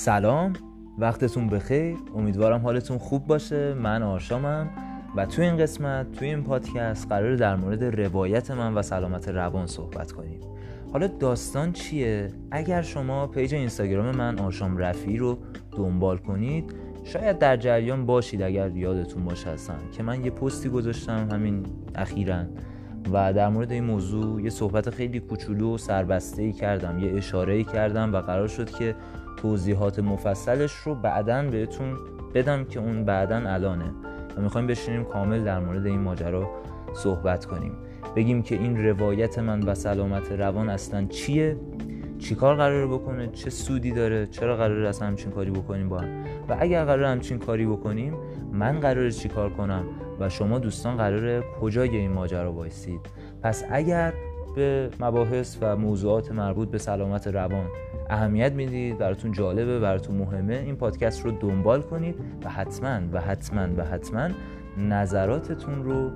سلام وقتتون بخیر. امیدوارم حالتون خوب باشه. من آرشامم و توی این قسمت توی این پادکست قرار در مورد روایت من و سلامت روان صحبت کنیم. حالا داستان چیه؟ اگر شما پیج اینستاگرام من آرشام رفی رو دنبال کنید شاید در جریان باشید اگر یادتون باشه هستن که من یه پستی گذاشتم همین اخیرا. و در مورد این موضوع یه صحبت خیلی کوچولو و سربسته ای کردم یه اشاره ای کردم و قرار شد که توضیحات مفصلش رو بعدا بهتون بدم که اون بعدا الانه. و می‌خوایم بشینیم کامل در مورد این ماجرا صحبت کنیم. بگیم که این روایت من و سلامت روان اصلا چیه؟ چیکار قراره بکنه؟ چه سودی داره؟ چرا قراره اصلا همچین کاری بکنیم با هم؟ و اگر قراره همچین کاری بکنیم من قراره چیکار کنم؟ و شما دوستان قراره کجای این ماجرا وایسید؟ پس اگر به مباحث و موضوعات مربوط به سلامت روان اهمیت می‌دید براتون جالبه براتون مهمه این پادکست رو دنبال کنید و حتما و حتما و حتما نظراتتون رو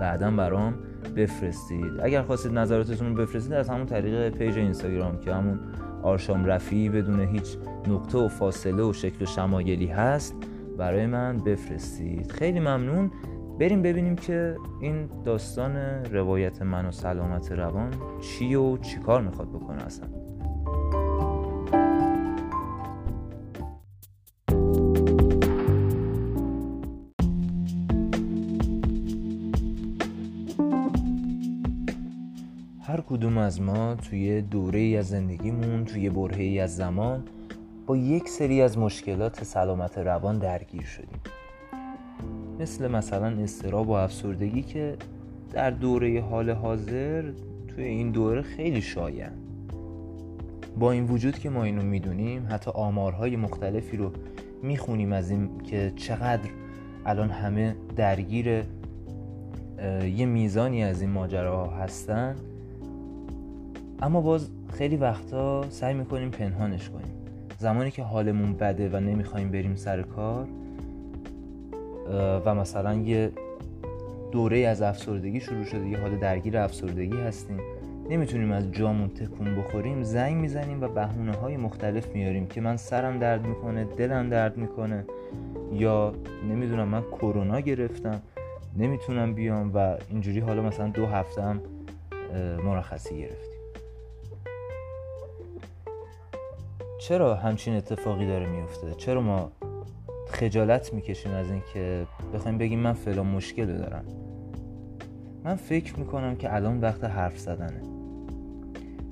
بعدا برام بفرستید. اگر خواستید نظراتتون رو بفرستید از همون طریق پیج اینستاگرام که همون آرشام رفی بدون هیچ نقطه و فاصله و شکل و شمایلی هست برای من بفرستید. خیلی ممنون. بریم ببینیم که این داستان روایت من و سلامت روان چی و چی کار می‌خواد بکنه اصلا. از ما توی دوره ای از زندگیمون توی برهه ای از زمان با یک سری از مشکلات سلامت روان درگیر شدیم. مثل مثلا استراب و افسردگی که در دوره حال حاضر توی این دوره خیلی شایع با این وجود که ما اینو می‌دونیم حتی آمارهای مختلفی رو می‌خونیم از این که چقدر الان همه درگیر یه میزانی از این ماجراها هستن. اما باز خیلی وقتا سعی می‌کنیم پنهانش کنیم. زمانی که حالمون بده و نمی‌خوایم بریم سر کار و مثلا یه دوره از افسردگی شروع شده یه حال درگیر افسردگی هستیم نمی‌تونیم از جامون تکون بخوریم زنگ می‌زنیم و بهونه های مختلف میاریم که من سرم درد می‌کنه دلم درد می‌کنه یا نمی‌دونم من کرونا گرفتم نمی‌تونم بیام و اینجوری حالا مثلا دو هفته هم مرخصی گرفتیم چرا همچین اتفاقی داره میفته چرا ما خجالت می‌کشیم از اینکه بخوایم بگیم من فلان مشکل دارم؟ من فکر می‌کنم که الان وقت حرف زدنه.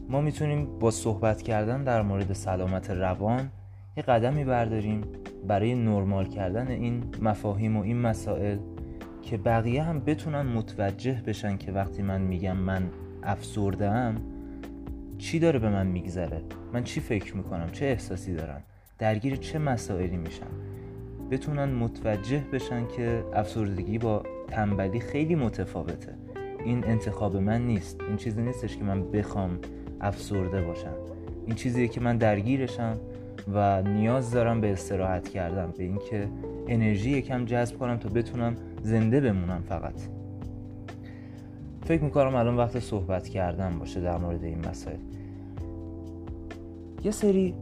ما می‌تونیم با صحبت کردن در مورد سلامت روان یه قدمی برداریم برای نرمال کردن این مفاهیم و این مسائل که بقیه هم بتونن متوجه بشن که وقتی من میگم من افسرده ام چی داره به من میگذره؟ من چی فکر می‌کنم؟ چه احساسی دارم درگیر چه مسائلی میشم بتونن متوجه بشن که افسردگی با تنبلی خیلی متفاوته. این انتخاب من نیست. این چیزی نیستش که من بخوام افسرده باشم. این چیزیه که من درگیرشم و نیاز دارم به استراحت کردم به اینکه انرژی یکم جذب کنم تا بتونم زنده بمونم فقط. فکر می‌کنم الان وقت صحبت کردن باشه در مورد این مسائل. یه سری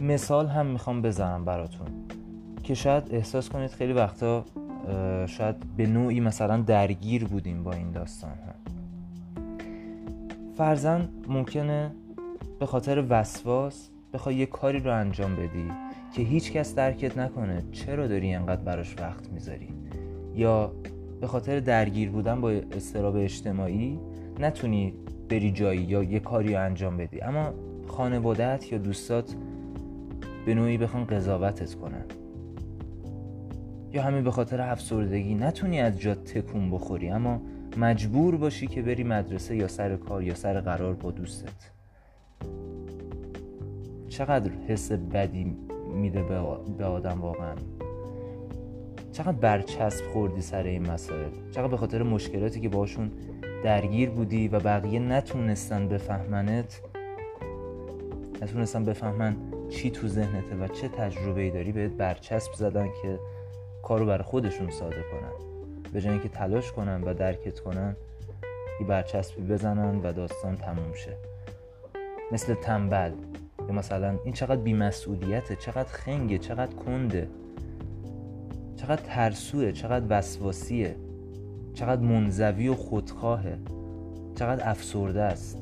مثال هم می‌خوام بزنم براتون که شاید احساس کنید خیلی وقتا شاید به نوعی مثلا درگیر بودیم با این داستان ها. فرزن ممکنه به خاطر وسواس بخوای یه کاری رو انجام بدی که هیچ کس درکت نکنه چرا داری انقدر براش وقت می‌ذاری؟ یا به خاطر درگیر بودن با استراب اجتماعی نتونی بری جایی یا یه کاری انجام بدی. اما خانوادت یا دوستات به نوعی بخوان قضاوتت کنن. یا همین به خاطر افسردگی نتونی از جا تکون بخوری اما مجبور باشی که بری مدرسه یا سر کار یا سر قرار با دوستت. چقدر حس بدی میده به آدم واقعا؟ چقدر برچسب خوردی سر این مسائل؟ چقدر به خاطر مشکلاتی که باشون درگیر بودی و بقیه نتونستن بفهمنت؟ نتونستن بفهمن چی تو ذهنته و چه تجربه داری بهت برچسب زدن که کارو برای خودشون ساده کنن. به جای اینکه تلاش کنن و درکت کنن یه برچسبی بزنن و داستان تموم شه. مثل تنبل. یا مثلا این چقدر بیمسئولیته چقدر خنگه چقدر کنده. چقدر ترسوه چقدر وسواسیه چقدر منزوی و خودخواهه چقدر افسرده است.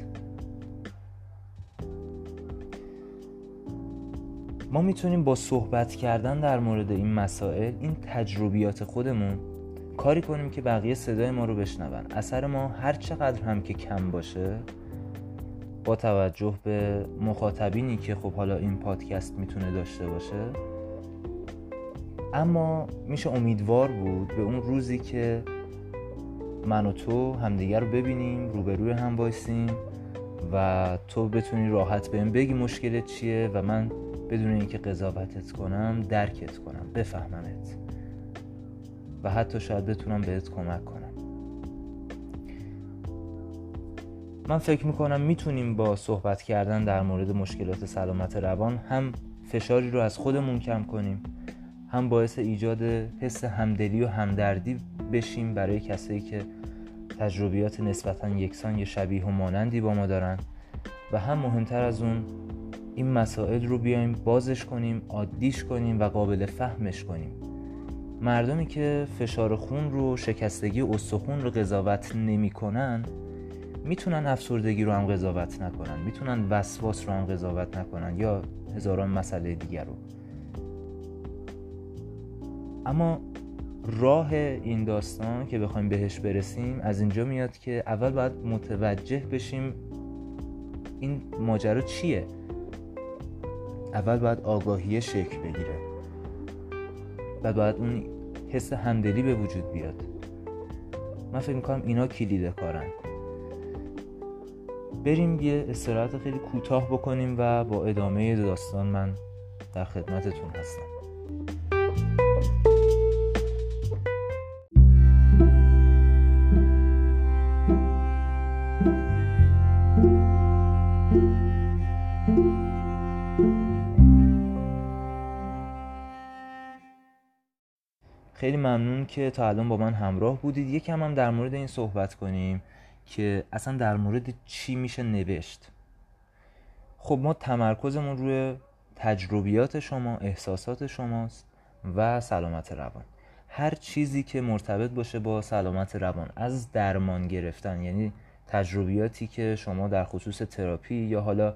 ما می‌تونیم با صحبت کردن در مورد این مسائل این تجربیات خودمون کاری کنیم که بقیه صدای ما رو بشنون. اثر ما هر چقدر هم که کم باشه با توجه به مخاطبینی که خب حالا این پادکست می‌تونه داشته باشه اما میشه امیدوار بود به اون روزی که من و تو همدیگر رو ببینیم روبروی هم بایستیم و تو بتونی راحت بهم بگی مشکلت چیه و من بدون اینکه قضاوتت کنم درکت کنم بفهممت. و حتی شاید بتونم بهت کمک کنم. من فکر می‌کنم می‌تونیم با صحبت کردن در مورد مشکلات سلامت روان هم فشاری رو از خودمون کم کنیم. هم باعث ایجاد حس همدلی و همدردی بشیم برای کسایی که تجربیات نسبتا یکسان یا شبیه و مانندی با ما دارن. و هم مهمتر از اون این مسائل رو بیایم بازش کنیم عادیش کنیم و قابل فهمش کنیم. مردمی که فشار خون رو شکستگی استخون رو قضاوت نمی‌کنن می‌تونن افسردگی رو هم قضاوت نکنن. می‌تونن وسواس رو هم قضاوت نکنن یا هزاران مسئله دیگر رو. اما راه این داستان که بخوایم بهش برسیم از اینجا میاد که اول باید متوجه بشیم این ماجرا چیه. اول باید آگاهی شکل بگیره و باید اون حس همدلی به وجود بیاد. من فکر می‌کنم اینا کلید کارن. بریم یه استراحت خیلی کوتاه بکنیم و با ادامه داستان من در خدمتتون هستم. خیلی ممنون که تا الان با من همراه بودید. یکم هم در مورد این صحبت کنیم که اصلا در مورد چی میشه نوشت. خب ما تمرکزمون روی تجربیات شما احساسات شماست و سلامت روان. هر چیزی که مرتبط باشه با سلامت روان از درمان گرفتن یعنی تجربیاتی که شما در خصوص تراپی یا حالا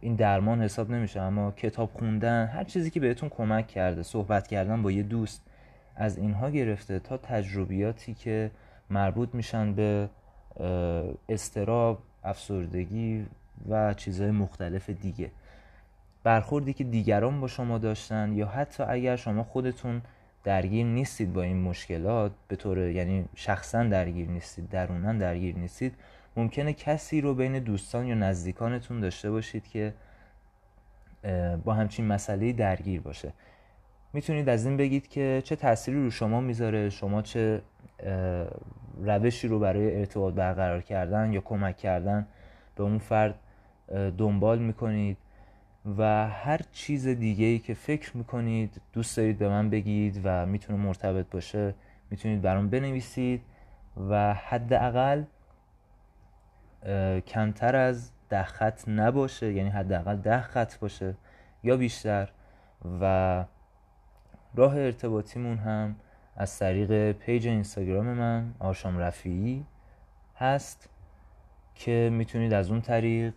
این درمان حساب نمیشه اما کتاب خوندن هر چیزی که بهتون کمک کرده صحبت کردن با یه دوست از اینها گرفته تا تجربیاتی که مربوط میشن به استراب افسردگی و چیزهای مختلف دیگه. برخوردی که دیگران با شما داشتن یا حتی اگر شما خودتون درگیر نیستید با این مشکلات به طور یعنی شخصا درگیر نیستید درونن درگیر نیستید ممکنه کسی رو بین دوستان یا نزدیکانتون داشته باشید که با همچین مسئله درگیر باشه. می‌تونید از این بگید که چه تأثیری رو شما می‌ذاره شما چه روشی رو برای ارتباط برقرار کردن یا کمک کردن به اون فرد دنبال می‌کنید و هر چیز دیگه ای که فکر می‌کنید دوست دارید به من بگید و می‌تونه مرتبط باشه می‌تونید برام بنویسید و حداقل کمتر از ده خط نباشه یعنی حداقل ده خط باشه یا بیشتر. و راه ارتباطیمون هم از طریق page اینستاگرام من آشام رفیعی هست که می‌تونید از اون طریق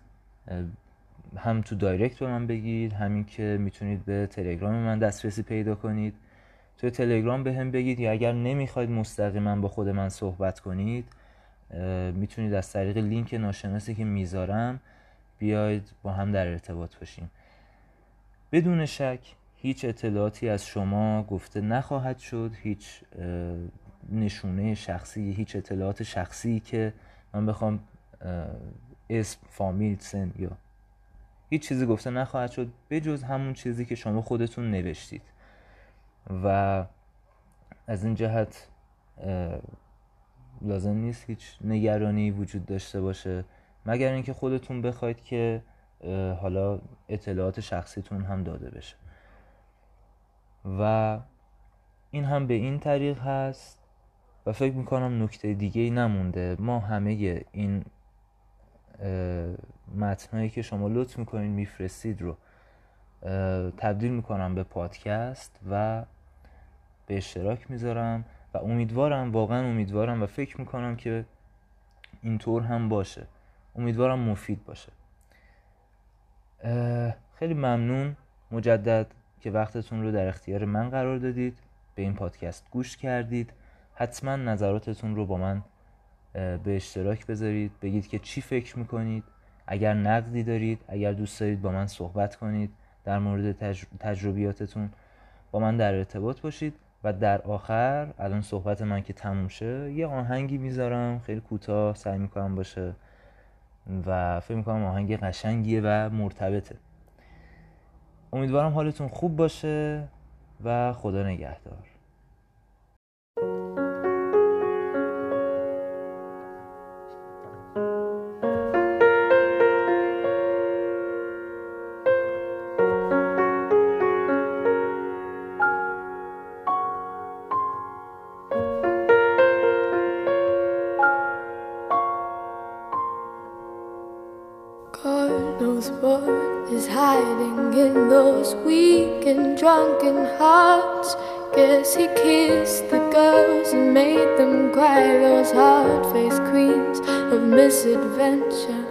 هم تو direct به من بگید هم اینکه می‌تونید به تلگرام من دسترسی پیدا کنید. تو تلگرام به هم بگید یا اگر نمی‌خواید مستقیما با خود من صحبت کنید می‌تونید از طریق لینک ناشناسی که می‌ذارم بیاید با هم در ارتباط باشیم. بدون شک هیچ اطلاعاتی از شما گفته نخواهد شد هیچ نشونه شخصی هیچ اطلاعات شخصی که من بخوام اسم فامیل سن یا هیچ چیزی گفته نخواهد شد بجز همون چیزی که شما خودتون نوشتید. و از این جهت لازم نیست هیچ نگرانی وجود داشته باشه. مگر اینکه خودتون بخواید که حالا اطلاعات شخصیتون هم داده بشه. و این هم به این طریق هست و فکر می‌کنم نکته دیگه ای نمونده. ما همه این متنهایی که شما لطف می‌کنین میفرستید رو تبدیل می‌کنم به پادکست و به اشتراک می‌ذارم. و امیدوارم واقعا امیدوارم و فکر می‌کنم که اینطور هم باشه. امیدوارم مفید باشه. خیلی ممنون مجدد که وقتتون رو در اختیار من قرار دادید. به این پادکست گوش کردید. حتما نظراتتون رو با من به اشتراک بذارید. بگید که چی فکر می‌کنید. اگر نقدی دارید اگر دوست دارید با من صحبت کنید در مورد تجربیاتتون با من در ارتباط باشید. و در آخر الان صحبت من که تموم شه یه آهنگی می‌ذارم خیلی کوتاه سعی می‌کنم باشه و فکر می‌کنم آهنگ قشنگیه و مرتبطه. امیدوارم حالتون خوب باشه و خدا نگهدار. Drunken hearts. Guess he kissed the girls and made them cry, those hard faced queens of misadventure.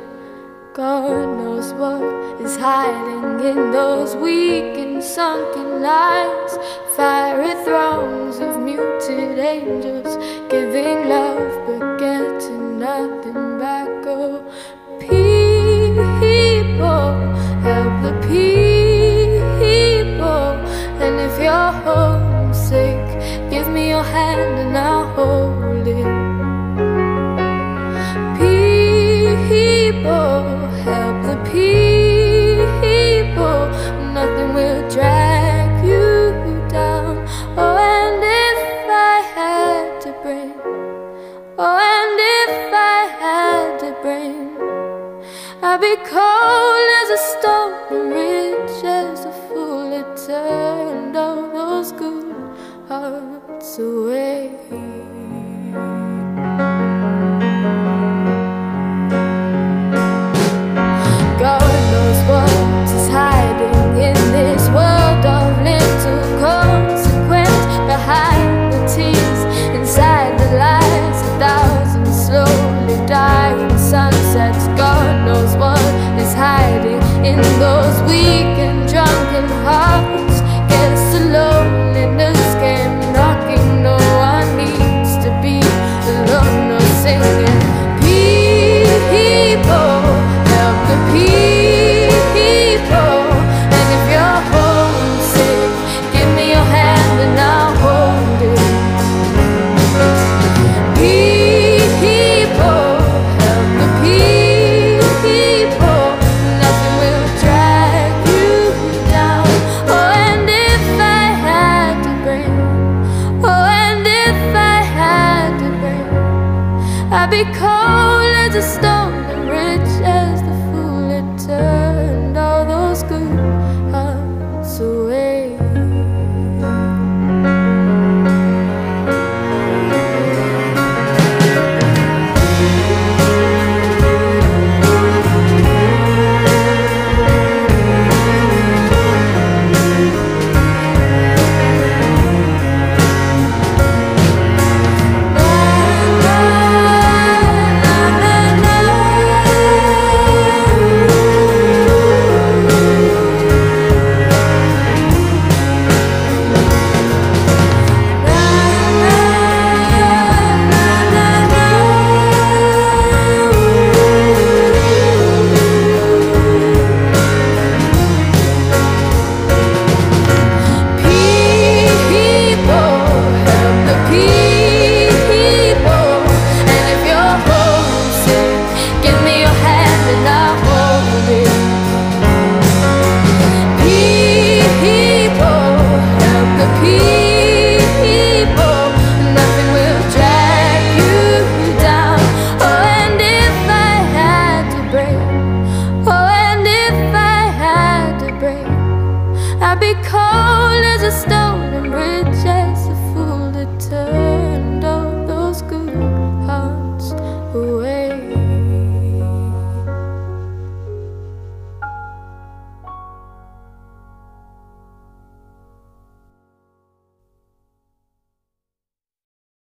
God knows what is hiding in those weak and sunken lines. Fiery throngs of muted angels giving love but getting nothing back. Oh, people, help the people. In those weak and drunken hearts.